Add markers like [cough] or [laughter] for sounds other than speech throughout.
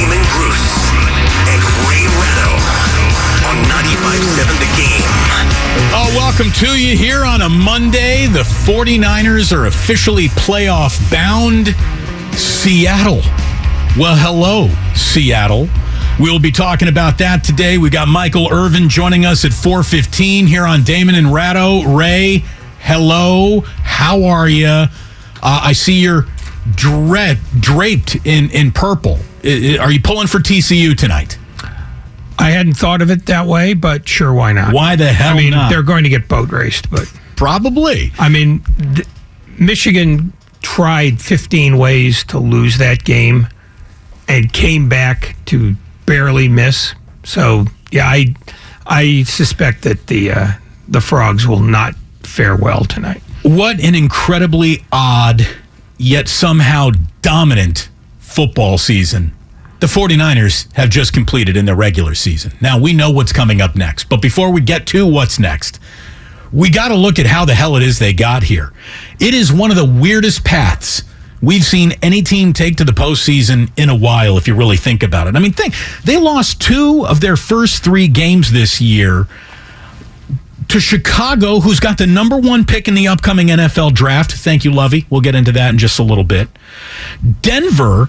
Damon Bruce and Ray Ratto on 95.7 The Game. Oh, welcome to you here on a Monday. The 49ers are officially playoff bound. Seattle. Well, hello, Seattle. We'll be talking about that today. We got Michael Irvin joining us at 4:15 here on Damon and Ratto. Ray, hello. How are you? Uh, I see you're dra- draped in in purple. Are you pulling for TCU tonight? I hadn't thought of it that way, but sure, why not? Why the hell I mean, not? they're going to get boat raced, but Probably. I mean, th- Michigan tried 15 ways to lose that game and came back to barely miss. So, yeah, I I suspect that the uh, the frogs will not fare well tonight. What an incredibly odd, yet somehow dominant football season the 49ers have just completed in their regular season. Now, we know what's coming up next, but before we get to what's next, we got to look at how the hell it is they got here. It is one of the weirdest paths we've seen any team take to the postseason in a while, if you really think about it. I mean, think they lost two of their first three games this year to Chicago, who's got the number one pick in the upcoming NFL draft. Thank you, Lovey. We'll get into that in just a little bit. Denver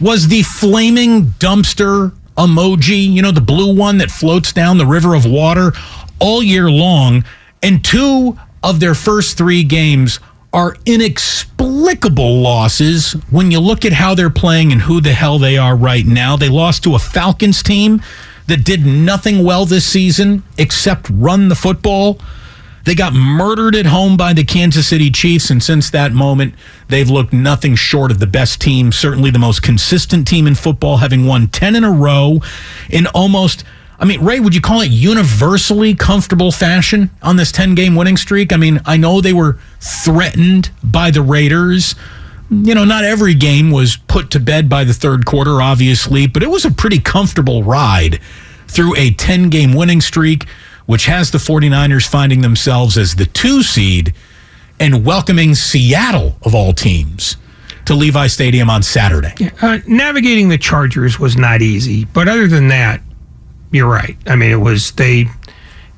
was the flaming dumpster emoji, you know, the blue one that floats down the river of water all year long. And two of their first three games are inexplicable losses when you look at how they're playing and who the hell they are right now. They lost to a Falcons team that did nothing well this season except run the football. They got murdered at home by the Kansas City Chiefs, and since that moment, they've looked nothing short of the best team, certainly the most consistent team in football, having won 10 in a row in almost, I mean, Ray, would you call it universally comfortable fashion on this 10 game winning streak? I mean, I know they were threatened by the Raiders. You know, not every game was put to bed by the third quarter, obviously, but it was a pretty comfortable ride through a 10 game winning streak which has the 49ers finding themselves as the two seed and welcoming Seattle, of all teams, to Levi Stadium on Saturday. Uh, navigating the Chargers was not easy, but other than that, you're right. I mean, it was they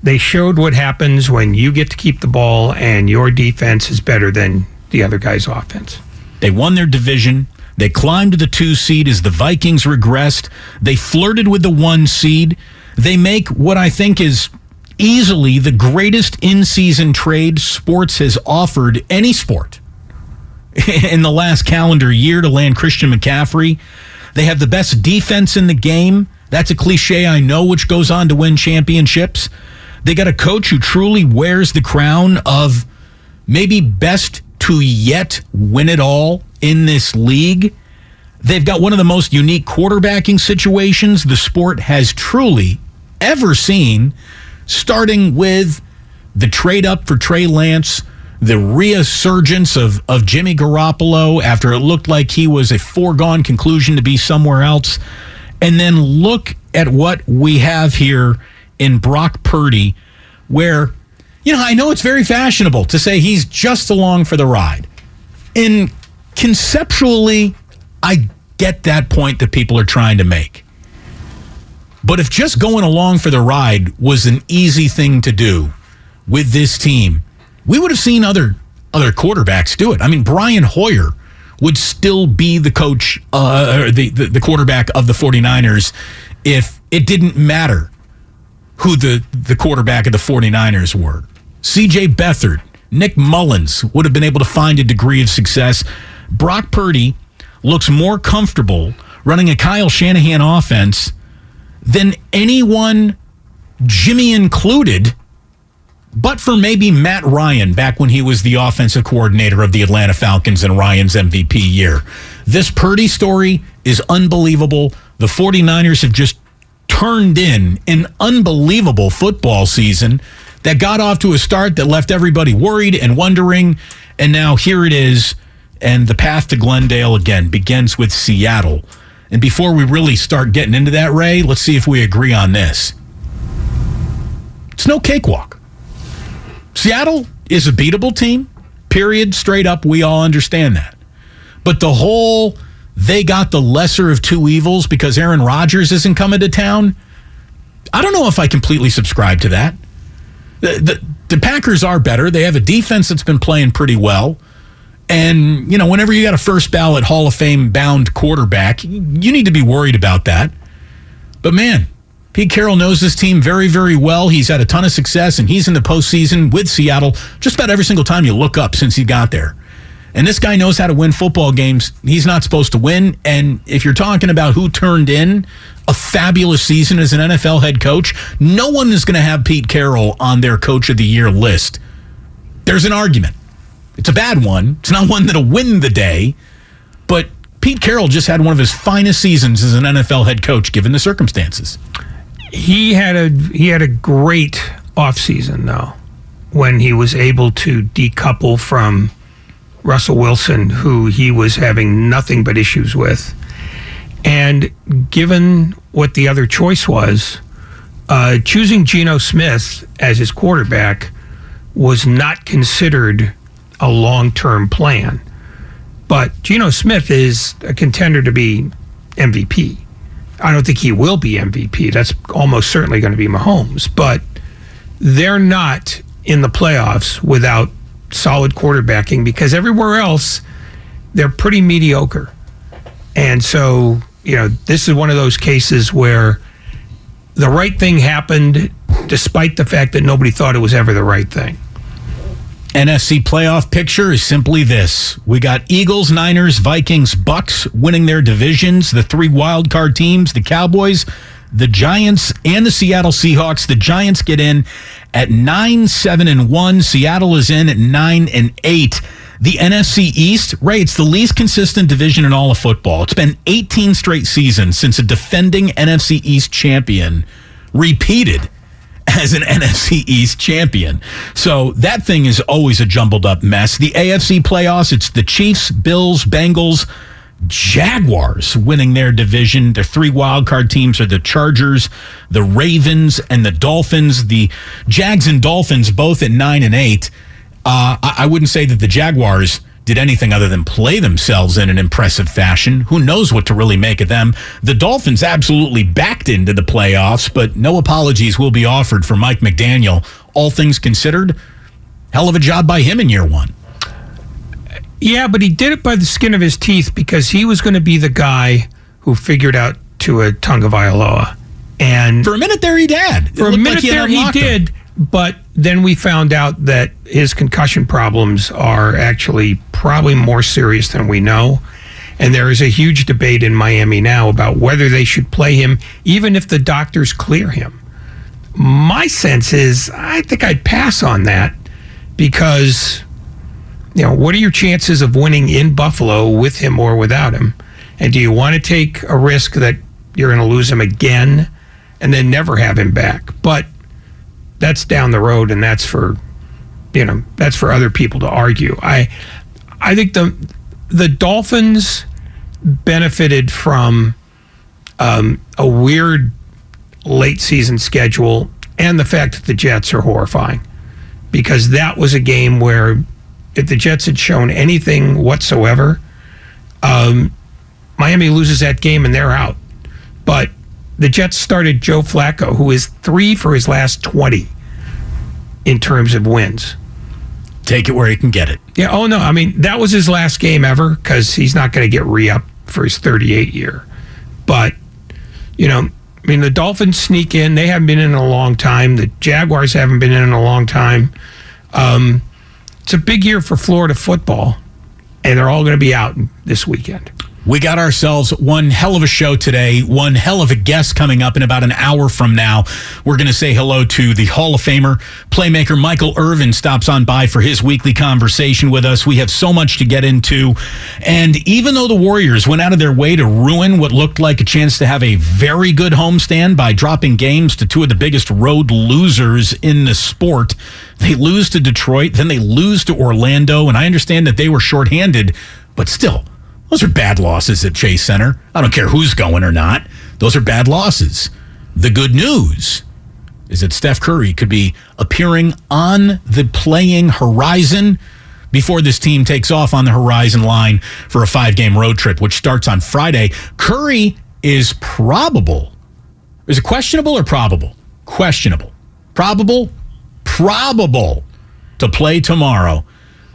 they showed what happens when you get to keep the ball and your defense is better than the other guy's offense. They won their division. They climbed to the two seed as the Vikings regressed. They flirted with the one seed. They make what I think is easily the greatest in season trade sports has offered any sport [laughs] in the last calendar year to land Christian McCaffrey. They have the best defense in the game. That's a cliche, I know, which goes on to win championships. They got a coach who truly wears the crown of maybe best to yet win it all in this league. They've got one of the most unique quarterbacking situations the sport has truly ever seen starting with the trade up for Trey Lance, the resurgence of, of Jimmy Garoppolo after it looked like he was a foregone conclusion to be somewhere else. And then look at what we have here in Brock Purdy, where, you know, I know it's very fashionable to say he's just along for the ride. And conceptually, I get that point that people are trying to make. But if just going along for the ride was an easy thing to do with this team, we would have seen other other quarterbacks do it. I mean, Brian Hoyer would still be the coach, uh, the, the, the quarterback of the 49ers if it didn't matter who the, the quarterback of the 49ers were. CJ Beathard, Nick Mullens would have been able to find a degree of success. Brock Purdy looks more comfortable running a Kyle Shanahan offense than anyone, Jimmy included, but for maybe Matt Ryan back when he was the offensive coordinator of the Atlanta Falcons in Ryan's MVP year. This Purdy story is unbelievable. The 49ers have just turned in an unbelievable football season that got off to a start that left everybody worried and wondering. And now here it is. And the path to Glendale again begins with Seattle. And before we really start getting into that, Ray, let's see if we agree on this. It's no cakewalk. Seattle is a beatable team, period, straight up. We all understand that. But the whole they got the lesser of two evils because Aaron Rodgers isn't coming to town, I don't know if I completely subscribe to that. The, the, the Packers are better. They have a defense that's been playing pretty well. And, you know, whenever you got a first ballot Hall of Fame bound quarterback, you need to be worried about that. But man, Pete Carroll knows this team very, very well. He's had a ton of success, and he's in the postseason with Seattle just about every single time you look up since he got there. And this guy knows how to win football games. He's not supposed to win. And if you're talking about who turned in a fabulous season as an NFL head coach, no one is going to have Pete Carroll on their coach of the year list. There's an argument. It's a bad one. It's not one that'll win the day, but Pete Carroll just had one of his finest seasons as an NFL head coach given the circumstances. He had a he had a great offseason though when he was able to decouple from Russell Wilson who he was having nothing but issues with. And given what the other choice was, uh, choosing Geno Smith as his quarterback was not considered a long term plan. But Geno Smith is a contender to be MVP. I don't think he will be MVP. That's almost certainly going to be Mahomes. But they're not in the playoffs without solid quarterbacking because everywhere else they're pretty mediocre. And so, you know, this is one of those cases where the right thing happened despite the fact that nobody thought it was ever the right thing. NFC playoff picture is simply this. We got Eagles, Niners, Vikings, Bucks winning their divisions, the three wild card teams, the Cowboys, the Giants, and the Seattle Seahawks. The Giants get in at 9 7 and 1. Seattle is in at 9 and 8. The NFC East, Ray, it's the least consistent division in all of football. It's been 18 straight seasons since a defending NFC East champion repeated [laughs] as an NFC East champion. So that thing is always a jumbled up mess. The AFC playoffs, it's the Chiefs, Bills, Bengals, Jaguars winning their division. Their three wildcard teams are the Chargers, the Ravens, and the Dolphins. The Jags and Dolphins both at nine and eight. Uh, I, I wouldn't say that the Jaguars did anything other than play themselves in an impressive fashion. Who knows what to really make of them? The Dolphins absolutely backed into the playoffs, but no apologies will be offered for Mike McDaniel. All things considered, hell of a job by him in year one. Yeah, but he did it by the skin of his teeth because he was going to be the guy who figured out Tua Tagovailoa. And for a minute there, he did. For a minute like there, he did. Him. But then we found out that his concussion problems are actually probably more serious than we know. And there is a huge debate in Miami now about whether they should play him, even if the doctors clear him. My sense is I think I'd pass on that because, you know, what are your chances of winning in Buffalo with him or without him? And do you want to take a risk that you're going to lose him again and then never have him back? But that's down the road, and that's for you know that's for other people to argue. I I think the the Dolphins benefited from um, a weird late season schedule and the fact that the Jets are horrifying because that was a game where if the Jets had shown anything whatsoever, um, Miami loses that game and they're out. But the Jets started Joe Flacco, who is three for his last 20 in terms of wins. Take it where he can get it. Yeah. Oh, no. I mean, that was his last game ever because he's not going to get re up for his 38 year. But, you know, I mean, the Dolphins sneak in. They haven't been in a long time. The Jaguars haven't been in in a long time. Um, it's a big year for Florida football, and they're all going to be out this weekend. We got ourselves one hell of a show today, one hell of a guest coming up in about an hour from now. We're going to say hello to the Hall of Famer, playmaker Michael Irvin stops on by for his weekly conversation with us. We have so much to get into. And even though the Warriors went out of their way to ruin what looked like a chance to have a very good homestand by dropping games to two of the biggest road losers in the sport, they lose to Detroit, then they lose to Orlando. And I understand that they were shorthanded, but still, those are bad losses at Chase Center. I don't care who's going or not. Those are bad losses. The good news is that Steph Curry could be appearing on the playing horizon before this team takes off on the horizon line for a five game road trip, which starts on Friday. Curry is probable. Is it questionable or probable? Questionable. Probable? Probable to play tomorrow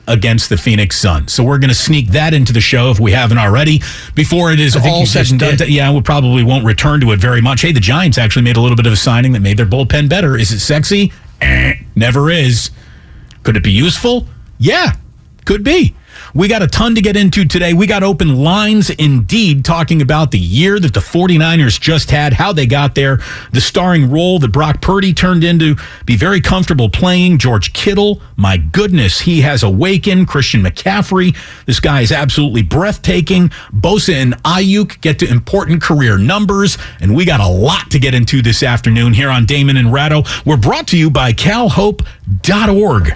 against the Phoenix Suns. So we're going to sneak that into the show if we haven't already before it is all said and done. did. Yeah, we probably won't return to it very much. Hey, the Giants actually made a little bit of a signing that made their bullpen better. Is it sexy? Eh, never is. Could it be useful? Yeah, could be. We got a ton to get into today. We got open lines indeed talking about the year that the 49ers just had, how they got there, the starring role that Brock Purdy turned into, be very comfortable playing. George Kittle, my goodness, he has awakened. Christian McCaffrey, this guy is absolutely breathtaking. Bosa and Aiyuk get to important career numbers, and we got a lot to get into this afternoon here on Damon and Ratto. We're brought to you by calhope.org.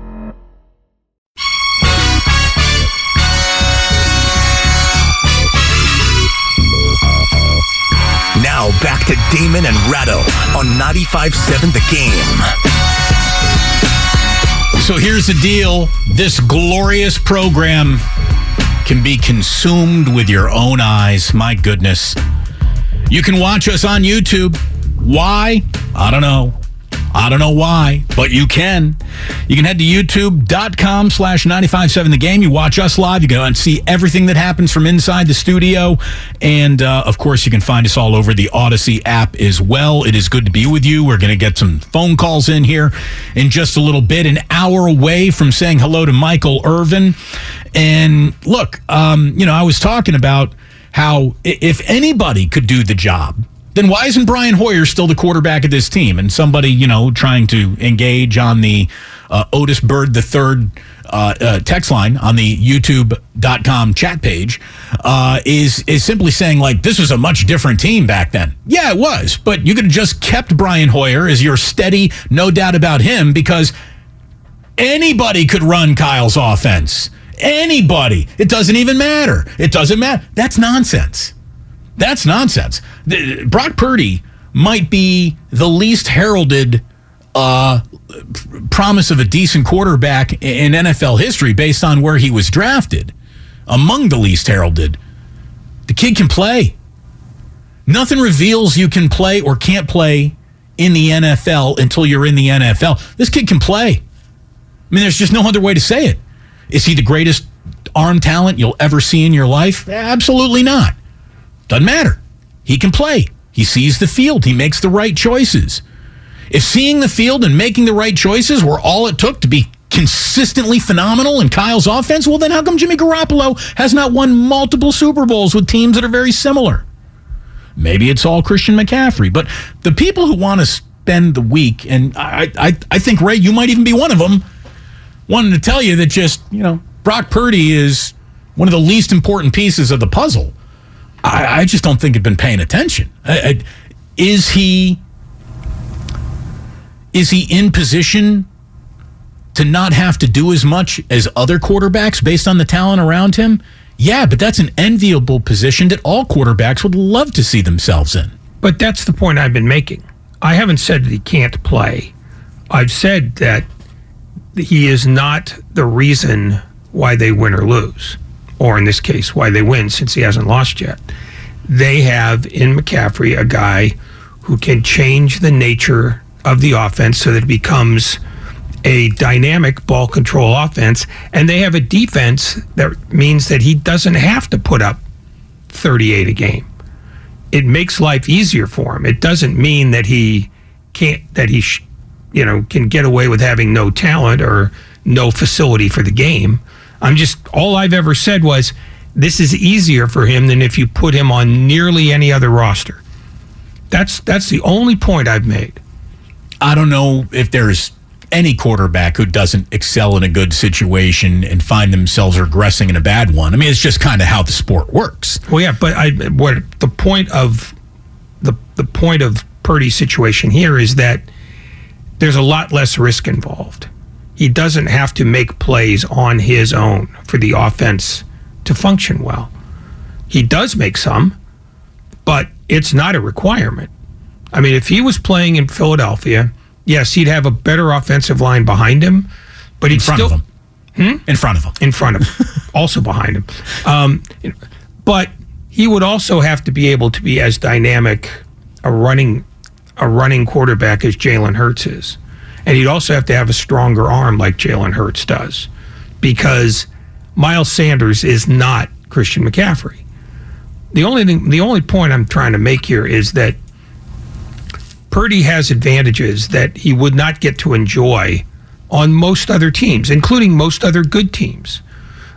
Now back to Damon and Ratto on 95.7 The Game. So here's the deal this glorious program can be consumed with your own eyes. My goodness. You can watch us on YouTube. Why? I don't know. I don't know why, but you can. You can head to youtube.com slash 957 the game. You watch us live. You can see everything that happens from inside the studio. And uh, of course, you can find us all over the Audacy app as well. It is good to be with you. We're going to get some phone calls in here in just a little bit, an hour away from saying hello to Michael Irvin. And look, um, you know, I was talking about how if anybody could do the job, then why isn't Brian Hoyer still the quarterback of this team? And somebody, you know, trying to engage on the uh, Otis Bird the third uh, uh, text line on the YouTube.com chat page uh, is is simply saying like this was a much different team back then. Yeah, it was, but you could have just kept Brian Hoyer as your steady, no doubt about him, because anybody could run Kyle's offense. Anybody. It doesn't even matter. It doesn't matter. That's nonsense. That's nonsense. Brock Purdy might be the least heralded uh, promise of a decent quarterback in NFL history based on where he was drafted. Among the least heralded. The kid can play. Nothing reveals you can play or can't play in the NFL until you're in the NFL. This kid can play. I mean, there's just no other way to say it. Is he the greatest arm talent you'll ever see in your life? Absolutely not. Doesn't matter. he can play. He sees the field. He makes the right choices. If seeing the field and making the right choices were all it took to be consistently phenomenal in Kyle's offense, well, then how come Jimmy Garoppolo has not won multiple Super Bowls with teams that are very similar? Maybe it's all Christian McCaffrey. But the people who want to spend the week, and I, I, I think, Ray, you might even be one of them, wanting to tell you that just, you know, Brock Purdy is one of the least important pieces of the puzzle. I, I just don't think have been paying attention. I, I, is he is he in position to not have to do as much as other quarterbacks based on the talent around him? Yeah, but that's an enviable position that all quarterbacks would love to see themselves in. But that's the point I've been making. I haven't said that he can't play. I've said that he is not the reason why they win or lose, or in this case, why they win since he hasn't lost yet. They have in McCaffrey a guy who can change the nature of the offense so that it becomes a dynamic ball control offense, and they have a defense that means that he doesn't have to put up 38 a game. It makes life easier for him. It doesn't mean that he can't that he sh- you know can get away with having no talent or no facility for the game. I'm just all I've ever said was this is easier for him than if you put him on nearly any other roster. That's that's the only point I've made. I don't know if there's any quarterback who doesn't excel in a good situation and find themselves regressing in a bad one. I mean, it's just kind of how the sport works. Well, yeah, but I what the point of the the point of Purdy's situation here is that there's a lot less risk involved. He doesn't have to make plays on his own for the offense to function well. He does make some, but it's not a requirement. I mean, if he was playing in Philadelphia yes, he'd have a better offensive line behind him, but he'd in front still, of him. Hmm? In front of him. In front of him. [laughs] also behind him. Um, but he would also have to be able to be as dynamic a running a running quarterback as Jalen Hurts is. And he'd also have to have a stronger arm like Jalen Hurts does. Because Miles Sanders is not Christian McCaffrey. The only thing the only point I'm trying to make here is that Purdy has advantages that he would not get to enjoy on most other teams, including most other good teams.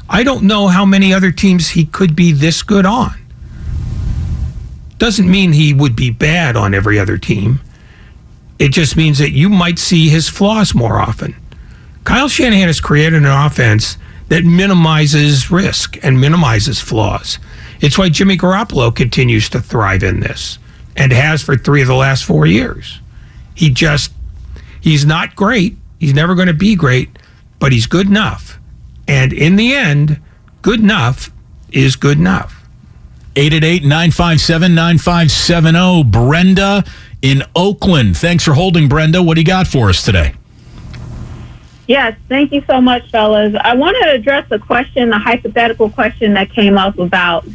I don't know how many other teams he could be this good on. Doesn't mean he would be bad on every other team. It just means that you might see his flaws more often. Kyle Shanahan has created an offense that minimizes risk and minimizes flaws. It's why Jimmy Garoppolo continues to thrive in this and has for three of the last four years. He just, he's not great. He's never going to be great, but he's good enough. And in the end, good enough is good enough. 888 957 9570. Brenda in Oakland. Thanks for holding, Brenda. What do you got for us today? Yes, thank you so much, fellas. I want to address a question, a hypothetical question that came up about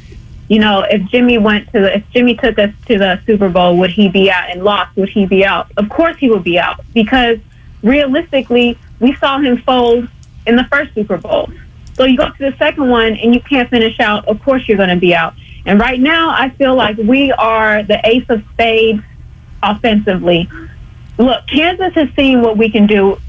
you know, if Jimmy went to the, if Jimmy took us to the Super Bowl, would he be out and lost? Would he be out? Of course he would be out because realistically, we saw him fold in the first Super Bowl. So you go to the second one and you can't finish out. Of course you're going to be out. And right now, I feel like we are the ace of spades offensively. Look, Kansas has seen what we can do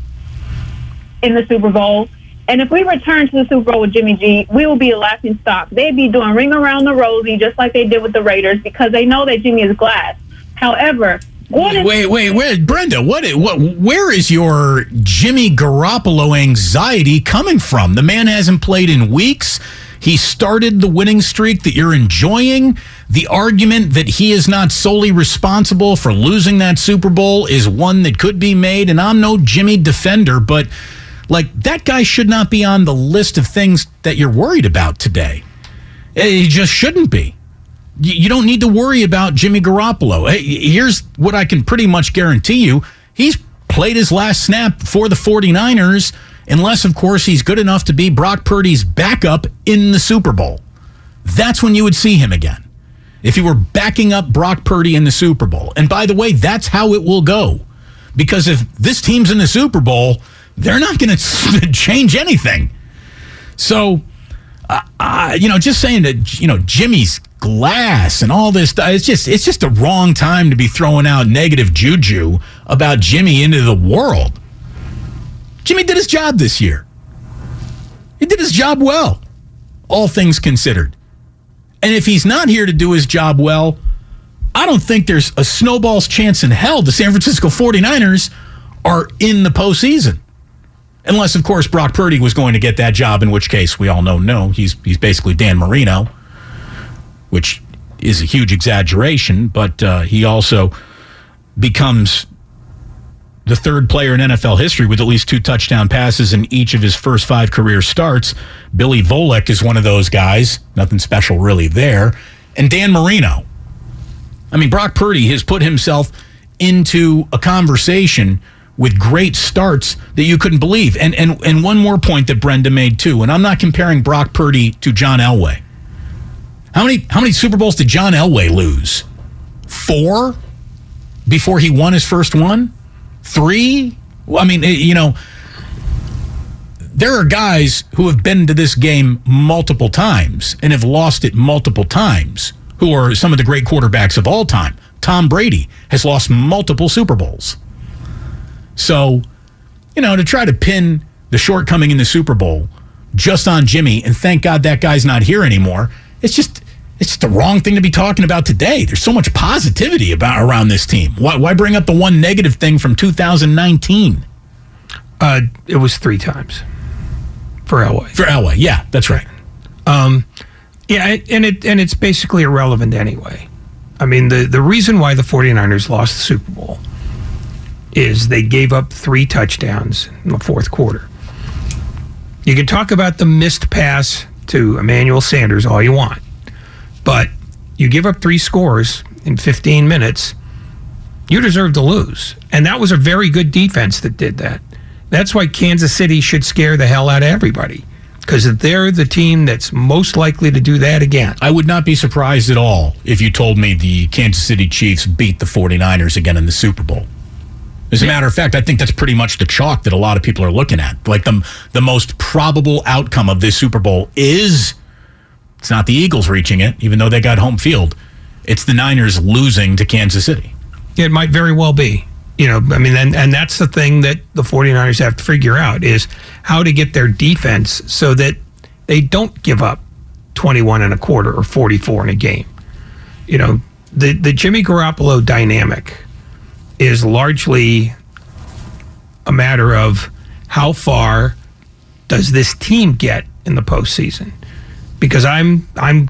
in the Super Bowl. And if we return to the Super Bowl with Jimmy G, we will be a laughing stock. They'd be doing ring around the rosy just like they did with the Raiders because they know that Jimmy is glass. However, wait, wait, wait, wait, Brenda, what, what, where is your Jimmy Garoppolo anxiety coming from? The man hasn't played in weeks. He started the winning streak that you're enjoying. The argument that he is not solely responsible for losing that Super Bowl is one that could be made. And I'm no Jimmy defender, but like that guy should not be on the list of things that you're worried about today. Eh, he just shouldn't be. You don't need to worry about Jimmy Garoppolo. Here's what I can pretty much guarantee you. He's played his last snap for the 49ers, unless, of course, he's good enough to be Brock Purdy's backup in the Super Bowl. That's when you would see him again. If he were backing up Brock Purdy in the Super Bowl. And by the way, that's how it will go. Because if this team's in the Super Bowl, they're not going [laughs] to change anything. So, uh, uh, you know, just saying that, you know, Jimmy's glass and all this. It's just it's just a wrong time to be throwing out negative juju about Jimmy into the world. Jimmy did his job this year. He did his job well, all things considered. And if he's not here to do his job well, I don't think there's a snowball's chance in hell the San Francisco 49ers are in the postseason. Unless, of course, Brock Purdy was going to get that job, in which case we all know no. He's, he's basically Dan Marino, which is a huge exaggeration, but uh, he also becomes the third player in NFL history with at least two touchdown passes in each of his first five career starts. Billy Volek is one of those guys. Nothing special really there. And Dan Marino. I mean, Brock Purdy has put himself into a conversation with great starts that you couldn't believe. And and and one more point that Brenda made too. And I'm not comparing Brock Purdy to John Elway. How many how many Super Bowls did John Elway lose? Four before he won his first one? Three? I mean, eh, you know, there are guys who have been to this game multiple times and have lost it multiple times, who are some of the great quarterbacks of all time. Tom Brady has lost multiple Super Bowls. So, you know, to try to pin the shortcoming in the Super Bowl just on Jimmy, and thank God that guy's not here anymore, it's just it's the wrong thing to be talking about today. There's so much positivity about around this team. Why, why bring up the one negative thing from 2019? Uh, it was three times for Elway. For Elway, yeah, that's right. Um, yeah, and it and it's basically irrelevant anyway. I mean, the the reason why the 49ers lost the Super Bowl is they gave up three touchdowns in the fourth quarter. You can talk about the missed pass to Emmanuel Sanders all you want, but you give up three scores in 15 minutes, you deserve to lose. And that was a very good defense that did that. That's why Kansas City should scare the hell out of everybody because they're the team that's most likely to do that again. I would not be surprised at all if you told me the Kansas City Chiefs beat the 49ers again in the Super Bowl. As a matter of fact, I think that's pretty much the chalk that a lot of people are looking at. Like the the most probable outcome of this Super Bowl is it's not the Eagles reaching it, even though they got home field. It's the Niners losing to Kansas City. It might very well be. You know, I mean, and, and that's the thing that the 49ers have to figure out is how to get their defense so that they don't give up 21 and a quarter or 44 in a game. You know, the, the Jimmy Garoppolo dynamic is largely a matter of how far does this team get in the postseason? Because I'm I'm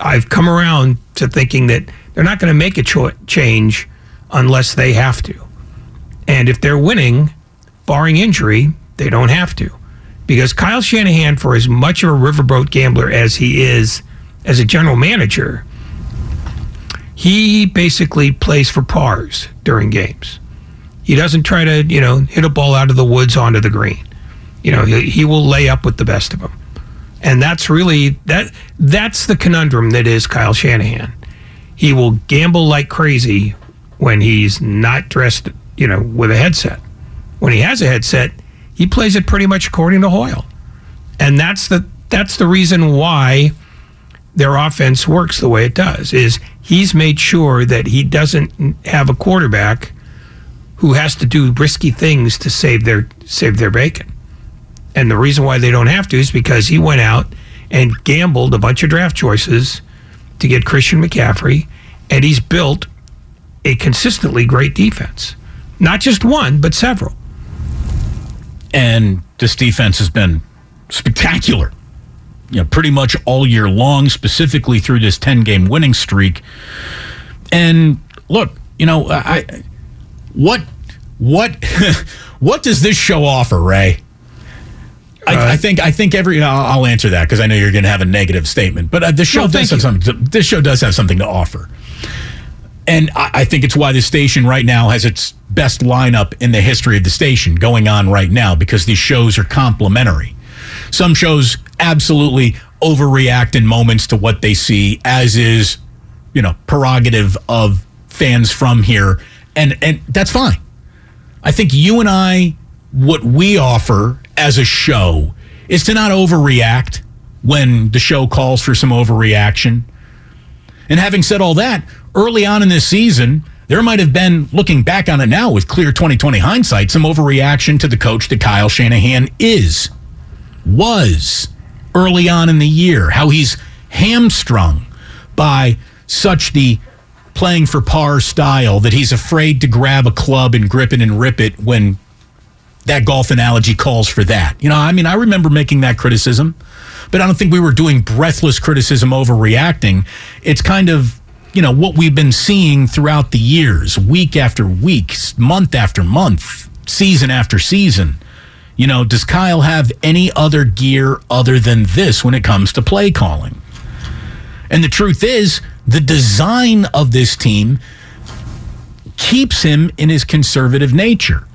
I've come around to thinking that they're not going to make a cho- change unless they have to. And if they're winning, barring injury, they don't have to. Because Kyle Shanahan, for as much of a riverboat gambler as he is as a general manager, he basically plays for pars during games. He doesn't try to, you know, hit a ball out of the woods onto the green. You know, he, he will lay up with the best of them. And that's really that that's the conundrum that is Kyle Shanahan. He will gamble like crazy when he's not dressed, you know, with a headset. When he has a headset, he plays it pretty much according to Hoyle. And that's the that's the reason why their offense works the way it does is he's made sure that he doesn't have a quarterback who has to do risky things to save their save their bacon. And the reason why they don't have to is because he went out and gambled a bunch of draft choices to get Christian McCaffrey, and he's built a consistently great defense. Not just one, but several. And this defense has been spectacular you know, pretty much all year long, specifically through this 10 game winning streak. And look, you know, I what what [laughs] what does this show offer, Ray? I, I think I think every I'll, I'll answer that because I know you're going to have a negative statement, but uh, the show no, does have something. To, this show does have something to offer, and I, I think it's why the station right now has its best lineup in the history of the station going on right now because these shows are complementary. Some shows absolutely overreact in moments to what they see, as is, you know, prerogative of fans from here. And and that's fine. I think you and I, what we offer as a show is to not overreact when the show calls for some overreaction. And having said all that, early on in this season, there might have been, looking back on it now with clear 2020 hindsight, some overreaction to the coach that Kyle Shanahan is, was early on in the year, how he's hamstrung by such the playing for par style that he's afraid to grab a club and grip it and rip it when that golf analogy calls for that. You know, I mean, I remember making that criticism, but I don't think we were doing breathless criticism overreacting. It's kind of, you know, what we've been seeing throughout the years, week after week, month after month, season after season. You know, does Kyle have any other gear other than this when it comes to play calling? And the truth is, the design of this team keeps him in his conservative nature.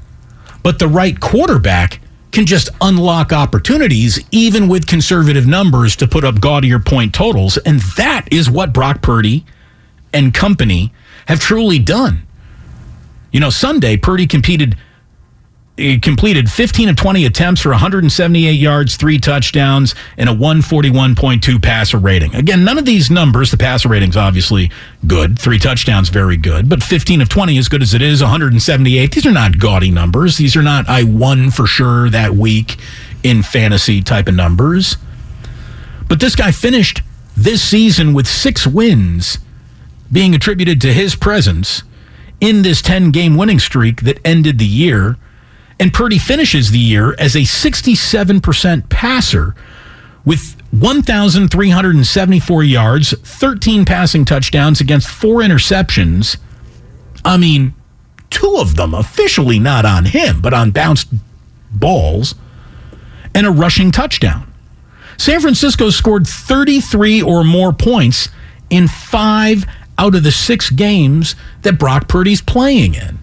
But the right quarterback can just unlock opportunities, even with conservative numbers, to put up gaudier point totals. And that is what Brock Purdy and company have truly done. You know, Sunday, Purdy competed he completed 15 of 20 attempts for 178 yards, three touchdowns, and a 141.2 passer rating. Again, none of these numbers, the passer rating's obviously good. Three touchdowns, very good. But 15 of 20, as good as it is, 178, these are not gaudy numbers. These are not, I won for sure that week in fantasy type of numbers. But this guy finished this season with six wins being attributed to his presence in this 10 game winning streak that ended the year. And Purdy finishes the year as a 67% passer with 1,374 yards, 13 passing touchdowns against four interceptions. I mean, two of them officially not on him, but on bounced balls, and a rushing touchdown. San Francisco scored 33 or more points in five out of the six games that Brock Purdy's playing in.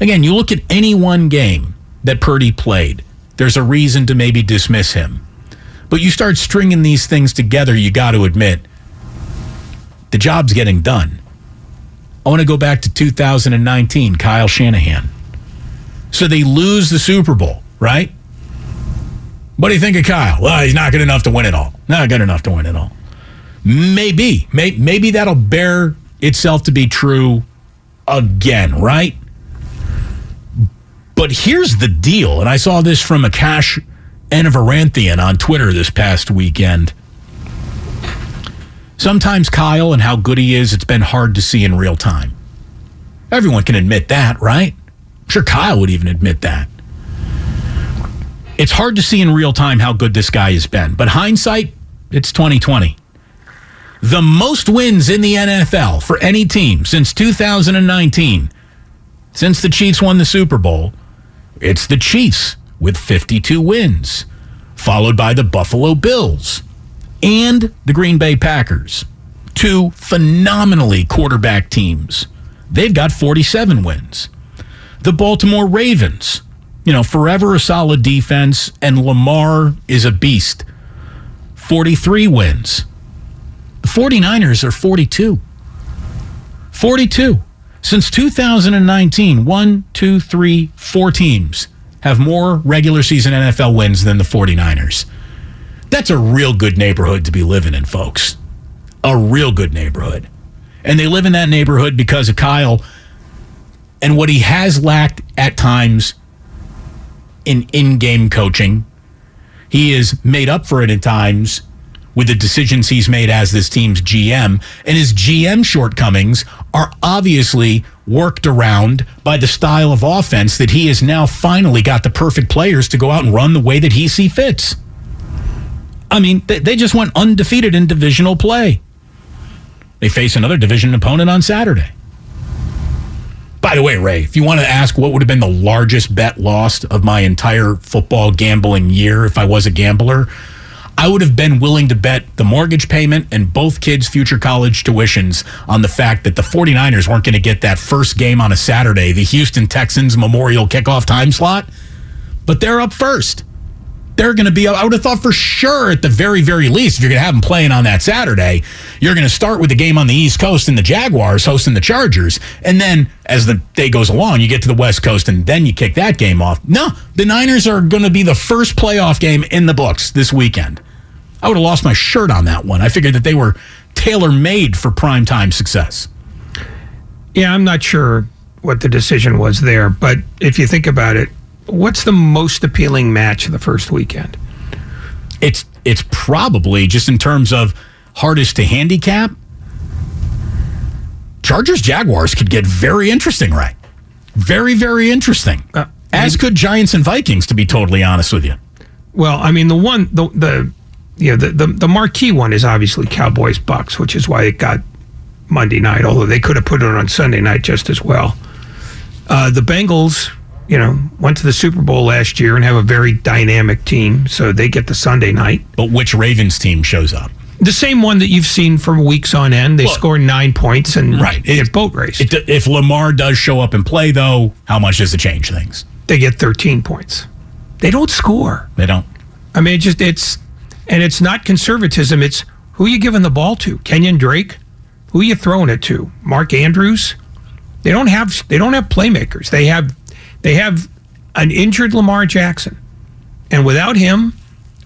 Again, you look at any one game that Purdy played, there's a reason to maybe dismiss him. But you start stringing these things together, you got to admit the job's getting done. I want to go back to 2019, Kyle Shanahan. So they lose the Super Bowl, right? What do you think of Kyle? Well, he's not good enough to win it all. Not good enough to win it all. Maybe, maybe that'll bear itself to be true again, right? But here's the deal, and I saw this from Akash Anavarathan on Twitter this past weekend. Sometimes Kyle and how good he is, it's been hard to see in real time. Everyone can admit that, right? I'm sure Kyle would even admit that. It's hard to see in real time how good this guy has been, but hindsight, it's 2020. The most wins in the NFL for any team since 2019, since the Chiefs won the Super Bowl, it's the Chiefs with 52 wins, followed by the Buffalo Bills and the Green Bay Packers. Two phenomenally quarterback teams. They've got 47 wins. The Baltimore Ravens, you know, forever a solid defense, and Lamar is a beast. 43 wins. The 49ers are 42. 42. Since 2019, one, two, three, four teams have more regular season NFL wins than the 49ers. That's a real good neighborhood to be living in, folks. A real good neighborhood. And they live in that neighborhood because of Kyle and what he has lacked at times in in game coaching. He is made up for it at times with the decisions he's made as this team's GM. And his GM shortcomings are obviously worked around by the style of offense that he has now finally got the perfect players to go out and run the way that he see fits. I mean, they just went undefeated in divisional play. They face another division opponent on Saturday. By the way, Ray, if you want to ask what would have been the largest bet lost of my entire football gambling year if I was a gambler, I would have been willing to bet the mortgage payment and both kids' future college tuitions on the fact that the 49ers weren't going to get that first game on a Saturday, the Houston Texans Memorial kickoff time slot. But they're up first. They're going to be, I would have thought for sure, at the very, very least, if you're going to have them playing on that Saturday, you're going to start with the game on the East Coast and the Jaguars hosting the Chargers. And then as the day goes along, you get to the West Coast and then you kick that game off. No, the Niners are going to be the first playoff game in the books this weekend. I would have lost my shirt on that one. I figured that they were tailor made for primetime success. Yeah, I'm not sure what the decision was there, but if you think about it, what's the most appealing match of the first weekend? It's it's probably just in terms of hardest to handicap. Chargers Jaguars could get very interesting, right? Very very interesting. Uh, As could Giants and Vikings, to be totally honest with you. Well, I mean the one the the you know, the, the the marquee one is obviously Cowboys Bucks, which is why it got Monday night. Although they could have put it on Sunday night just as well. Uh, the Bengals, you know, went to the Super Bowl last year and have a very dynamic team, so they get the Sunday night. But which Ravens team shows up? The same one that you've seen for weeks on end. They well, score nine points and right. get boat race. if Lamar does show up and play, though, how much does it change things? They get 13 points. They don't score. They don't. I mean, it just it's and it's not conservatism. It's who you giving the ball to? Kenyon Drake? Who are you throwing it to? Mark Andrews? They don't have they don't have playmakers. They have they have an injured Lamar Jackson. And without him,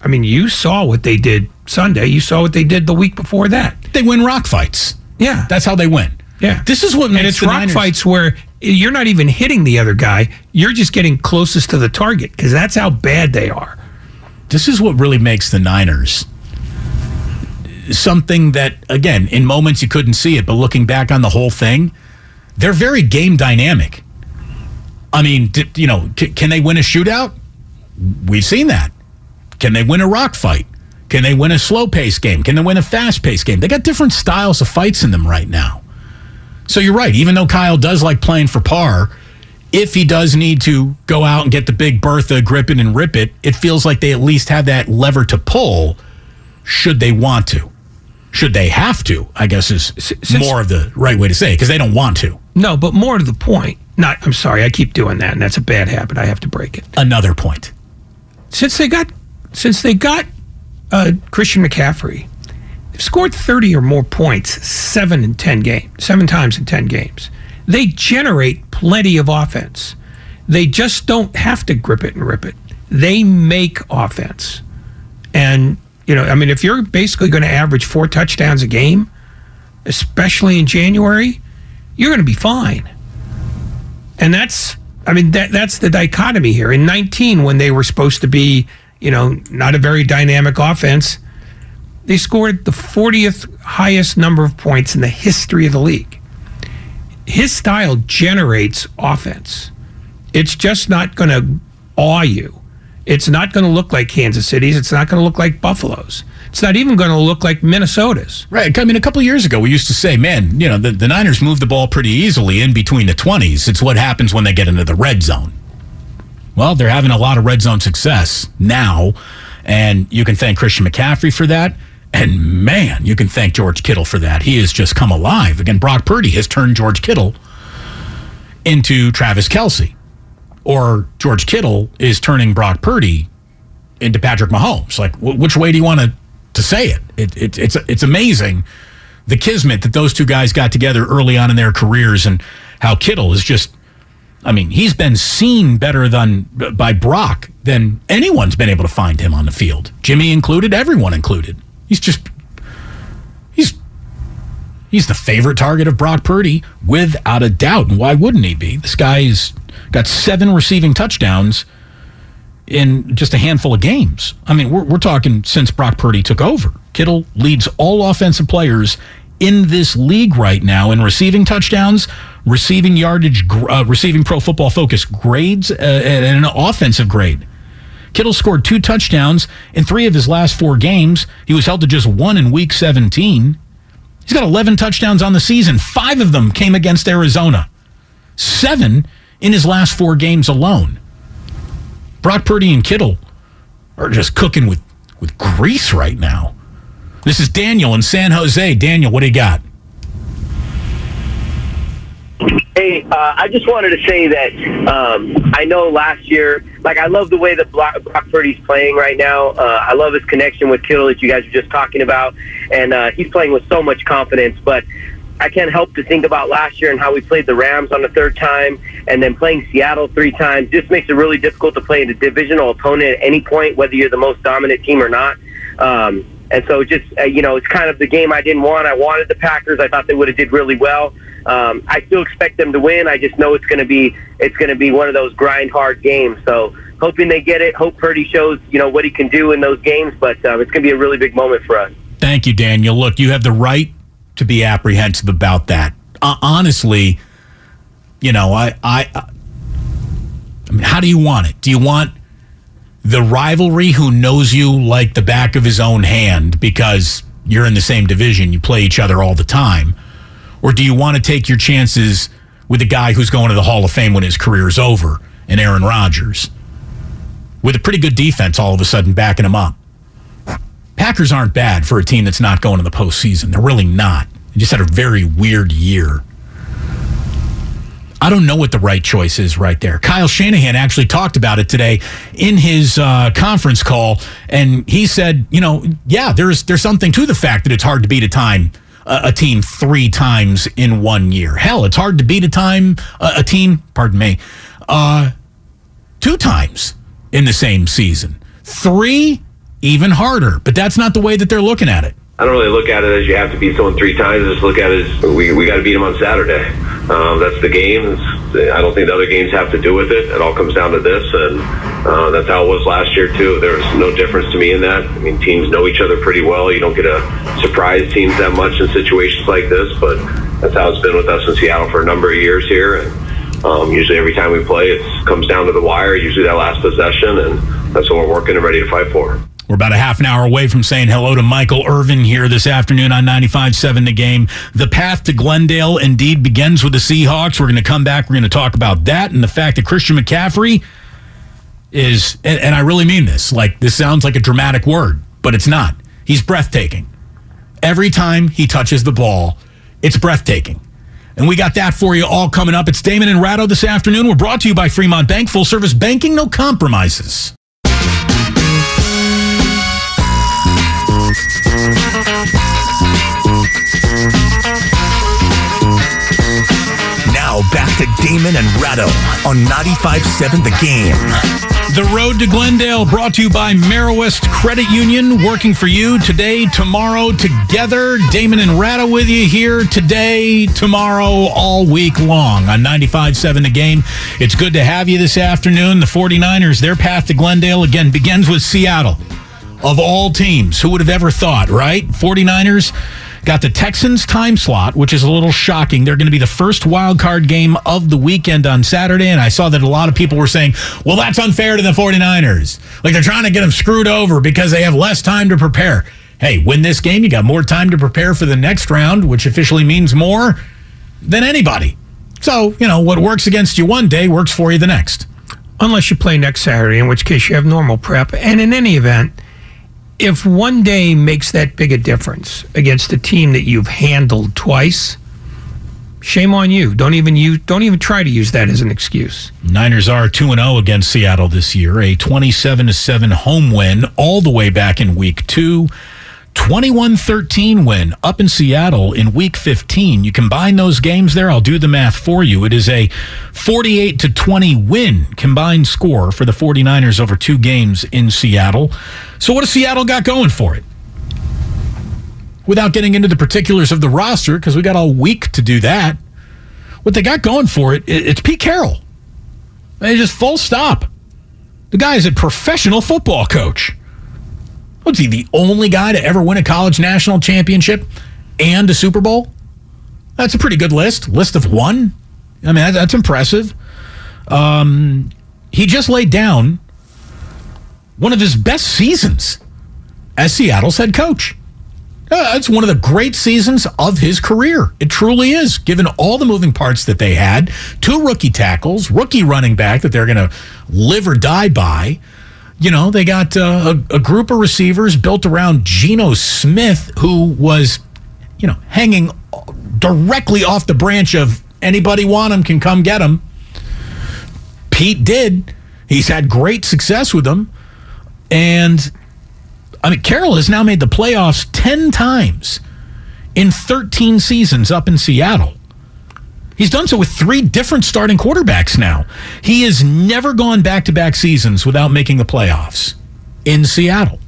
I mean, you saw what they did Sunday. You saw what they did the week before that. They win rock fights. Yeah. That's how they win. Yeah. This is what makes And it's rock Niners- fights where you're not even hitting the other guy. You're just getting closest to the target because that's how bad they are. This is what really makes the Niners something that, again, in moments you couldn't see it, but looking back on the whole thing, they're very game dynamic. I mean, you know, can they win a shootout? We've seen that. Can they win a rock fight? Can they win a slow pace game? Can they win a fast pace game? They got different styles of fights in them right now. So you're right. Even though Kyle does like playing for par, if he does need to go out and get the big Bertha, grip it and rip it, it feels like they at least have that lever to pull should they want to. Should they have to, I guess is Since- more of the right way to say it, because they don't want to. No, but more to the point. Not. I'm sorry. I keep doing that, and that's a bad habit. I have to break it. Another point. Since they got, since they got uh, Christian McCaffrey, they've scored 30 or more points seven in 10 games, seven times in 10 games. They generate plenty of offense. They just don't have to grip it and rip it. They make offense, and you know, I mean, if you're basically going to average four touchdowns a game, especially in January, you're going to be fine. And that's, I mean, that that's the dichotomy here. In 19, when they were supposed to be, you know, not a very dynamic offense, they scored the 40th highest number of points in the history of the league. His style generates offense. It's just not going to awe you. It's not going to look like Kansas City's. It's not going to look like Buffalo's. It's not even going to look like Minnesota's. Right. I mean, a couple years ago, we used to say, man, you know, the, the Niners move the ball pretty easily in between the 20s. It's what happens when they get into the red zone. Well, they're having a lot of red zone success now, and you can thank Christian McCaffrey for that. And man, you can thank George Kittle for that. He has just come alive. Again, Brock Purdy has turned George Kittle into Travis Kelce, or George Kittle is turning Brock Purdy into Patrick Mahomes. Like, wh- which way do you want to to say it? it, it it's it's amazing the kismet that those two guys got together early on in their careers, and how Kittle is just. I mean, he's been seen better than by Brock than anyone's been able to find him on the field. Jimmy included, everyone included. He's just he's he's the favorite target of Brock Purdy without a doubt. And why wouldn't he be? This guy's got seven receiving touchdowns in just a handful of games. I mean, we're, we're talking since Brock Purdy took over. Kittle leads all offensive players in this league right now in receiving touchdowns, receiving yardage, uh, receiving pro football focus grades, uh, and an offensive grade. Kittle scored two touchdowns in three of his last four games. He was held to just one in week 17. He's got 11 touchdowns on the season. Five of them came against Arizona, seven in his last four games alone. Brock Purdy and Kittle are just cooking with, with grease right now. This is Daniel in San Jose. Daniel, what do you got? Hey, uh, I just wanted to say that um, I know last year, like I love the way that Brock, Brock Purdy's playing right now. Uh, I love his connection with Kittle that you guys were just talking about, and uh, he's playing with so much confidence. But I can't help to think about last year and how we played the Rams on the third time, and then playing Seattle three times. This makes it really difficult to play in a divisional opponent at any point, whether you're the most dominant team or not. Um, and so just uh, you know, it's kind of the game I didn't want. I wanted the Packers. I thought they would have did really well. Um, I still expect them to win. I just know it's going to be it's going to be one of those grind hard games. So hoping they get it. Hope Purdy shows you know what he can do in those games. But um, it's going to be a really big moment for us. Thank you, Daniel. Look, you have the right to be apprehensive about that. Uh, honestly, you know, I, I, I mean, how do you want it? Do you want the rivalry who knows you like the back of his own hand because you're in the same division, you play each other all the time? Or do you want to take your chances with a guy who's going to the Hall of Fame when his career is over and Aaron Rodgers? With a pretty good defense all of a sudden backing him up. Packers aren't bad for a team that's not going to the postseason. They're really not. They just had a very weird year. I don't know what the right choice is right there. Kyle Shanahan actually talked about it today in his uh, conference call, and he said, you know, yeah, there's there's something to the fact that it's hard to beat a time a, a team three times in one year. Hell, it's hard to beat a time a, a team, pardon me, uh, two times in the same season. Three, even harder. But that's not the way that they're looking at it. I don't really look at it as you have to beat someone three times. I just look at it as we, we got to beat them on Saturday. Um, that's the game. I don't think the other games have to do with it. It all comes down to this, and uh, that's how it was last year too. There was no difference to me in that. I mean, teams know each other pretty well. You don't get to surprise teams that much in situations like this, but that's how it's been with us in Seattle for a number of years here. And um, usually, every time we play, it comes down to the wire. Usually, that last possession, and that's what we're working and ready to fight for. We're about a half an hour away from saying hello to Michael Irvin here this afternoon on 95.7 The Game. The path to Glendale indeed begins with the Seahawks. We're going to come back. We're going to talk about that and the fact that Christian McCaffrey is, and, and I really mean this, like this sounds like a dramatic word, but it's not. He's breathtaking. Every time he touches the ball, it's breathtaking. And we got that for you all coming up. It's Damon and Ratto this afternoon. We're brought to you by Fremont Bank, full service banking, no compromises. Now back to Damon and Ratto on 95.7 The Game. The Road to Glendale brought to you by Meriwest Credit Union, working for you today, tomorrow, together. Damon and Ratto with you here today, tomorrow, all week long on 95.7 The Game. It's good to have you this afternoon. The 49ers, their path to Glendale, again, begins with Seattle. Of all teams, who would have ever thought, right? 49ers got the Texans time slot, which is a little shocking. They're going to be the first wild card game of the weekend on Saturday. And I saw that a lot of people were saying, well, that's unfair to the 49ers. Like they're trying to get them screwed over because they have less time to prepare. Hey, win this game, you got more time to prepare for the next round, which officially means more than anybody. So, you know, what works against you one day works for you the next. Unless you play next Saturday, in which case you have normal prep. And in any event, if one day makes that big a difference against a team that you've handled twice, shame on you. Don't even you don't even try to use that as an excuse. Niners are 2 and 0 against Seattle this year, a 27 7 home win all the way back in week 2. 21-13 win up in Seattle in week 15. You combine those games there, I'll do the math for you. It is a 48 to 20 win combined score for the 49ers over two games in Seattle. So what has Seattle got going for it? Without getting into the particulars of the roster because we got all week to do that. What they got going for it, it's Pete Carroll. They just full stop. The guy is a professional football coach. Was he the only guy to ever win a college national championship and a Super Bowl? That's a pretty good list. List of one. I mean, that's impressive. Um, he just laid down one of his best seasons as Seattle's head coach. Uh, it's one of the great seasons of his career. It truly is, given all the moving parts that they had. Two rookie tackles, rookie running back that they're going to live or die by. You know, they got uh, a, a group of receivers built around Geno Smith, who was, you know, hanging directly off the branch of anybody want him can come get him. Pete did. He's had great success with them. And I mean, Carroll has now made the playoffs 10 times in 13 seasons up in Seattle. He's done so with three different starting quarterbacks now. He has never gone back to back seasons without making the playoffs in Seattle.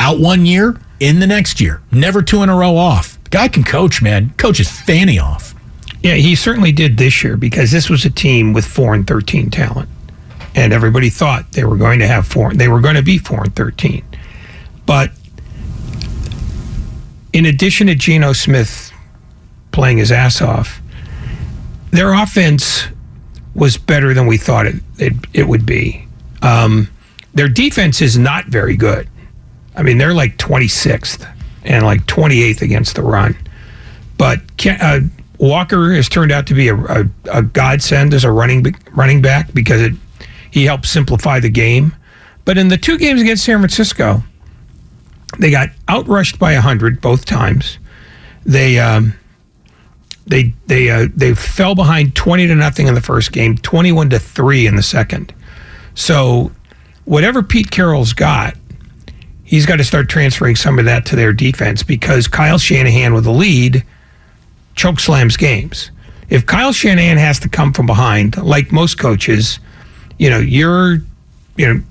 Out one year, in the next year. Never two in a row off. Guy can coach, man. Coaches fanny off. Yeah, he certainly did this year because this was a team with four and thirteen talent, and everybody thought they were going to have four. They were going to be four and thirteen, but in addition to Geno Smith playing his ass off, their offense was better than we thought it it, it would be. Um, their defense is not very good. I mean, they're like 26th and like 28th against the run. But uh, Walker has turned out to be a, a, a, godsend as a running running back because it he helped simplify the game. But in the two games against San Francisco, they got outrushed by 100 both times. They um, they they uh, they fell behind 20 to nothing in the first game, 21 to 3 in the second. So whatever Pete Carroll's got, he's got to start transferring some of that to their defense because Kyle Shanahan with the lead choke slams games. If Kyle Shanahan has to come from behind, like most coaches, you know, you're you know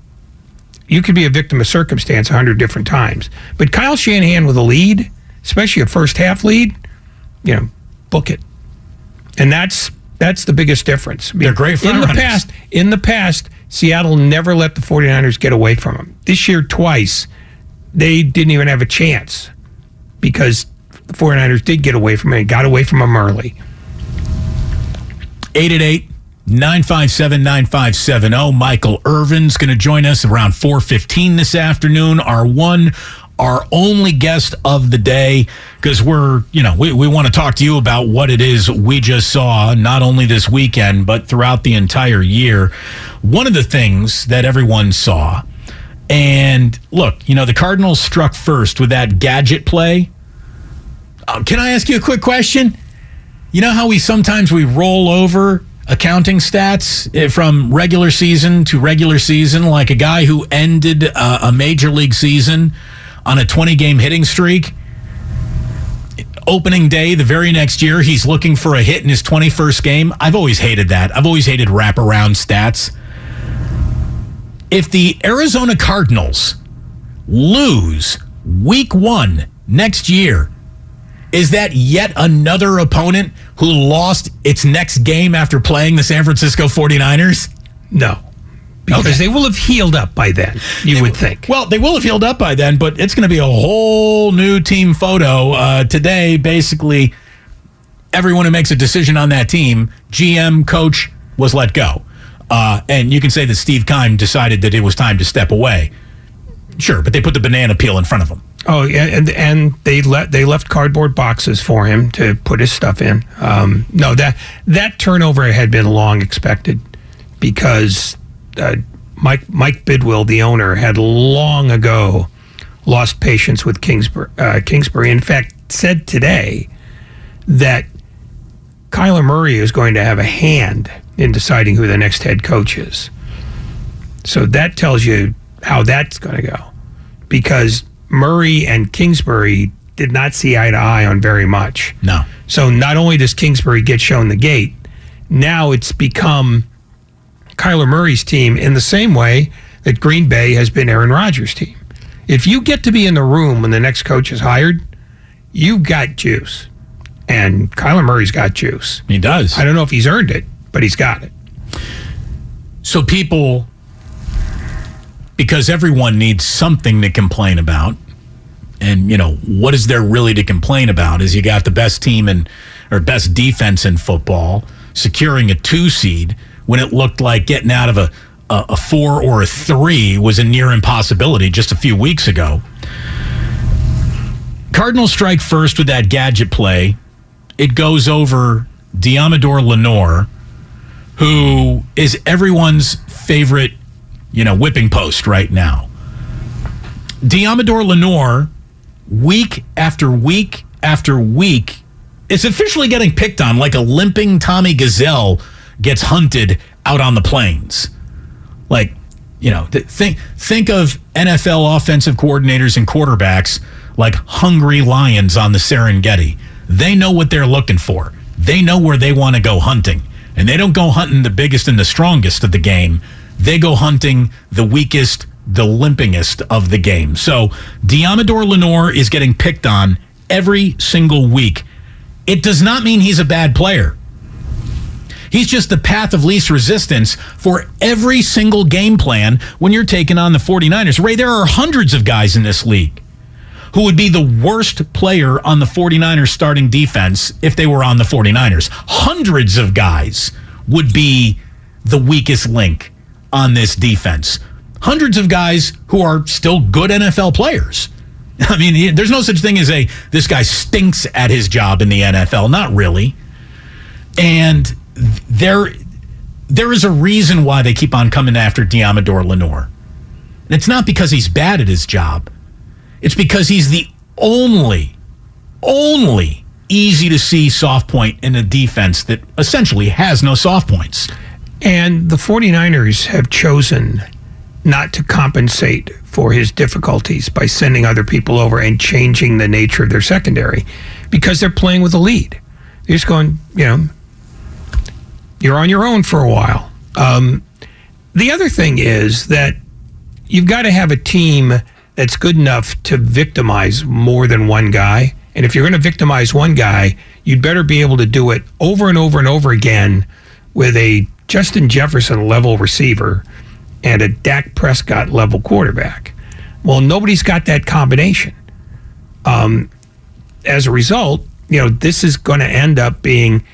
you could be a victim of circumstance a hundred different times. But Kyle Shanahan with a lead, especially a first half lead, you know, book it. And that's that's the biggest difference. They're great in the past. In the past, Seattle never let the 49ers get away from them. This year, twice, they didn't even have a chance because the 49ers did get away from them and got away from them early. 888 957 9570. Michael Irvin's going to join us around 415 this afternoon. Our one, our only guest of the day, because we're, you know, we, we want to talk to you about what it is we just saw, not only this weekend, but throughout the entire year. One of the things that everyone saw, and look, you know, the Cardinals struck first with that gadget play. Uh, can I ask you a quick question? You know how we sometimes we roll over accounting stats eh, from regular season to regular season, like a guy who ended uh, a major league season on a 20 game hitting streak. Opening day, the very next year, he's looking for a hit in his 21st game. I've always hated that. I've always hated wraparound stats. If the Arizona Cardinals lose week one next year, is that yet another opponent who lost its next game after playing the San Francisco 49ers? No. Because okay. they will have healed up by then, you they would think. Well, they will have healed up by then, but it's going to be a whole new team photo. Uh, today, basically, everyone who makes a decision on that team, GM, coach, was let go. Uh, and you can say that Steve Keim decided that it was time to step away. Sure, but they put the banana peel in front of him. Oh, yeah, and and they let they left cardboard boxes for him to put his stuff in. Um, no, that that turnover had been long expected because uh, Mike Mike Bidwill, the owner, had long ago lost patience with Kingsbury. Uh, Kingsbury, in fact, said today that Kyler Murray is going to have a hand in deciding who the next head coach is. So that tells you how that's going to go, because Murray and Kingsbury did not see eye to eye on very much. No. So not only does Kingsbury get shown the gate, now it's become Kyler Murray's team in the same way that Green Bay has been Aaron Rodgers' team. If you get to be in the room when the next coach is hired, you've got juice. And Kyler Murray's got juice. He does. I don't know if he's earned it, but he's got it. So people because everyone needs something to complain about. And you know what is there really to complain about? Is you got the best team and or best defense in football, securing a two seed when it looked like getting out of a a, a four or a three was a near impossibility just a few weeks ago. Cardinals strike first with that gadget play. It goes over Deommodore Lenoir, who is everyone's favorite you know, whipping post right now. Deommodore Lenoir, week after week after week, is officially getting picked on like a limping Tommy Gazelle gets hunted out on the plains. Like, you know, th- think think of NFL offensive coordinators and quarterbacks like hungry lions on the Serengeti. They know what they're looking for. They know where they want to go hunting. And they don't go hunting the biggest and the strongest of the game they go hunting the weakest, the limpingest of the game. So Deommodore Lenoir is getting picked on every single week. It does not mean he's a bad player. He's just the path of least resistance for every single game plan when you're taking on the 49ers. Ray, there are hundreds of guys in this league who would be the worst player on the 49ers starting defense if they were on the 49ers. Hundreds of guys would be the weakest link on this defense. Hundreds of guys who are still good NFL players. [laughs] I mean, there's no such thing as a this guy stinks at his job in the NFL. Not really. And there there is a reason why they keep on coming after Deommodore Lenoir. And it's not because he's bad at his job. It's because he's the only, only easy to see soft point in a defense that essentially has no soft points. And the 49ers have chosen not to compensate for his difficulties by sending other people over and changing the nature of their secondary because they're playing with a lead. They're just going, you know, you're on your own for a while. Um, the other thing is that you've got to have a team that's good enough to victimize more than one guy. And if you're going to victimize one guy, you'd better be able to do it over and over and over again with a Justin Jefferson level receiver and a Dak Prescott level quarterback. Well, nobody's got that combination. Um, as a result, you know, this is going to end up being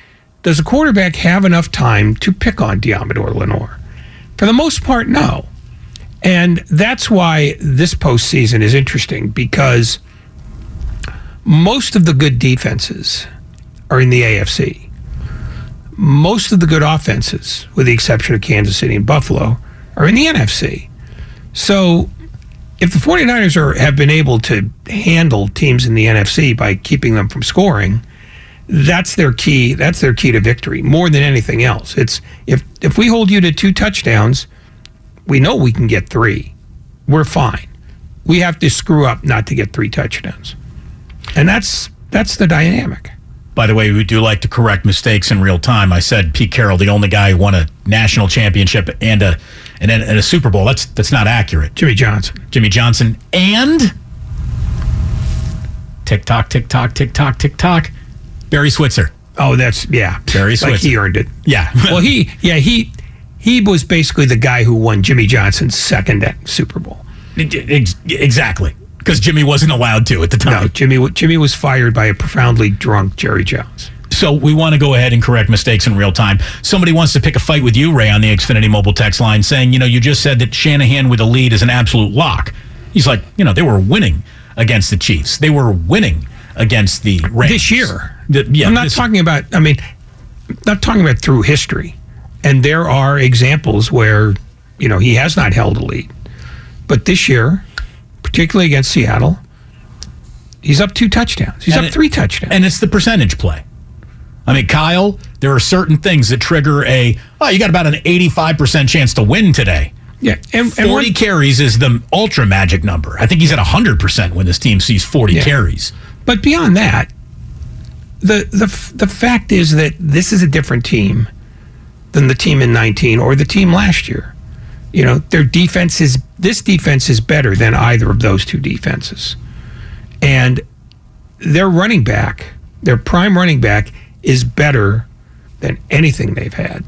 does a quarterback have enough time to pick on Deommodore Lenoir? For the most part, no. And that's why this postseason is interesting because most of the good defenses are in the AFC. Most of the good offenses, with the exception of Kansas City and Buffalo, are in the NFC. So if the 49ers are, have been able to handle teams in the NFC by keeping them from scoring, that's their key. That's their key to victory more than anything else. It's if if we hold you to two touchdowns, we know we can get three. We're fine. We have to screw up not to get three touchdowns, and that's that's the dynamic. By the way, we do like to correct mistakes in real time. I said Pete Carroll, the only guy who won a national championship and a and a, and a Super Bowl. That's that's not accurate. Jimmy Johnson. Jimmy Johnson and tick tock, tick tock, tick tock, tick tock. Barry Switzer. Oh, that's yeah. Barry Switzer. Like he earned it. Yeah. [laughs] well, he yeah he he was basically the guy who won Jimmy Johnson's second Super Bowl. Exactly, because Jimmy wasn't allowed to at the time. No, Jimmy Jimmy was fired by a profoundly drunk Jerry Jones. So we want to go ahead and correct mistakes in real time. Somebody wants to pick a fight with you, Ray, on the Xfinity mobile text line, saying, you know, you just said that Shanahan with a lead is an absolute lock. He's like, you know, they were winning against the Chiefs. They were winning against the Rams this year. Yeah, I'm not this- talking about. I mean, not talking about through history. And there are examples where you know he has not held a lead, but this year, particularly against Seattle, he's up two touchdowns. He's up it- three touchdowns. And it's the percentage play. I mean, Kyle, there are certain things that trigger a, oh, you got about an 85% chance to win today. Yeah, and, 40 one- carries is the ultra magic number. I think he's at 100% when this team sees 40 Yeah. carries. But beyond that, the the the fact is that this is a different team than the team in 19 or the team last year. You know, their defense is this defense is better than either of those two defenses. And their running back, their prime running back is better than anything they've had.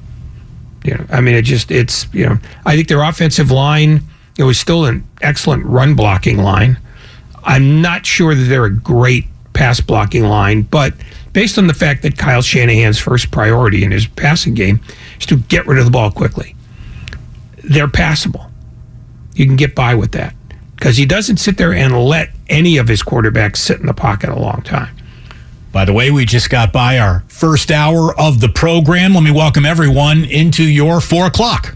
You know, I mean it just it's, you know, I think their offensive line it was still an excellent run blocking line. I'm not sure that they're a great pass blocking line, but based on the fact that Kyle Shanahan's first priority in his passing game is to get rid of the ball quickly, they're passable. You can get by with that because he doesn't sit there and let any of his quarterbacks sit in the pocket a long time. By the way, we just got by our first hour of the program. Let me welcome everyone into your four o'clock.